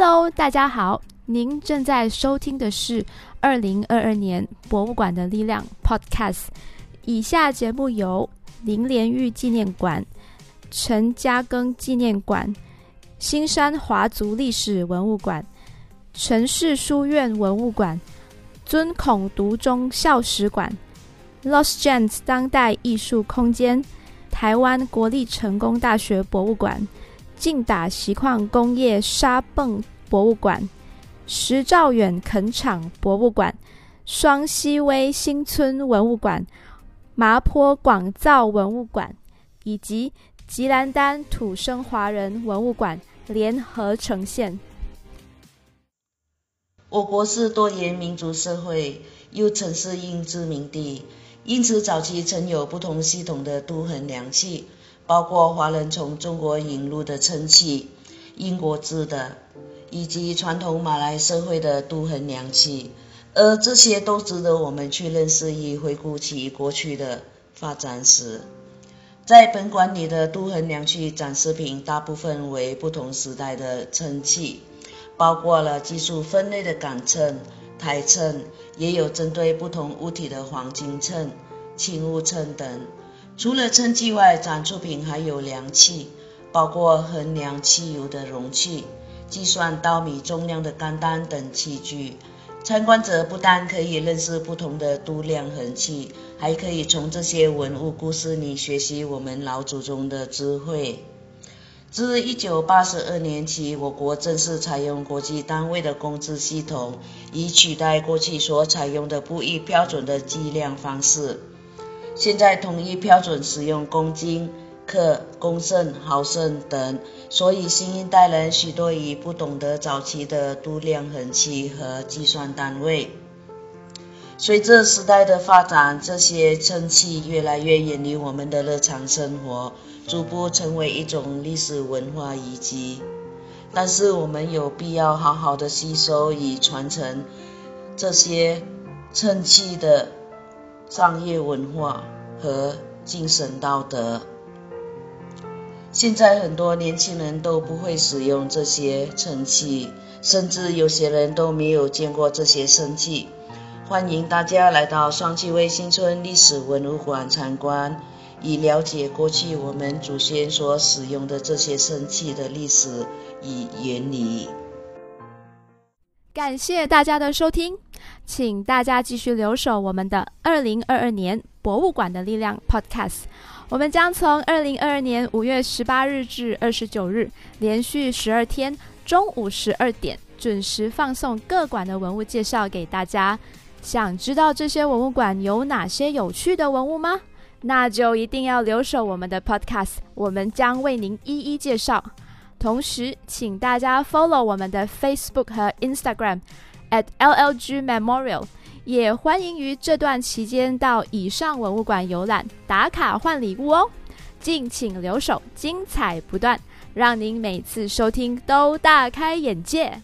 Hello，大家好，您正在收听的是二零二二年博物馆的力量 Podcast。以下节目由林连玉纪念馆、陈嘉庚纪念馆、新山华族历史文物馆、城市书院文物馆、尊孔独中校史馆、Lost Gems 当代艺术空间、台湾国立成功大学博物馆。劲打锡矿工业沙泵博物馆、石兆远垦场博物馆、双溪威新村文物馆、麻坡广造文物馆以及吉兰丹土生华人文物馆联合呈现。我国是多元民族社会，又曾是英殖民地，因此早期曾有不同系统的都衡量器。包括华人从中国引入的称器、英国制的，以及传统马来社会的都衡量器，而这些都值得我们去认识与回顾其过去的发展史。在本馆里的都衡量器展示品大部分为不同时代的称器，包括了技术分类的杆秤、台秤，也有针对不同物体的黄金秤、轻物秤等。除了称器外，展出品还有量器，包括衡量汽油的容器、计算稻米重量的钢担等器具。参观者不但可以认识不同的度量衡器，还可以从这些文物故事里学习我们老祖宗的智慧。自一九八二年起，我国正式采用国际单位的工资系统，以取代过去所采用的不一标准的计量方式。现在统一标准使用公斤、克、公升、毫升等，所以新一代人许多已不懂得早期的度量衡器和计算单位。随着时代的发展，这些称器越来越远离我们的日常生活，逐步成为一种历史文化遗迹。但是我们有必要好好的吸收与传承这些称器的。商业文化和精神道德。现在很多年轻人都不会使用这些称器，甚至有些人都没有见过这些称器。欢迎大家来到双气卫新村历史文物馆参观，以了解过去我们祖先所使用的这些声器的历史与原理。感谢大家的收听，请大家继续留守我们的二零二二年博物馆的力量 Podcast。我们将从二零二二年五月十八日至二十九日，连续十二天中午十二点准时放送各馆的文物介绍给大家。想知道这些文物馆有哪些有趣的文物吗？那就一定要留守我们的 Podcast，我们将为您一一介绍。同时，请大家 follow 我们的 Facebook 和 Instagram at LLG Memorial，也欢迎于这段期间到以上文物馆游览打卡换礼物哦。敬请留守，精彩不断，让您每次收听都大开眼界。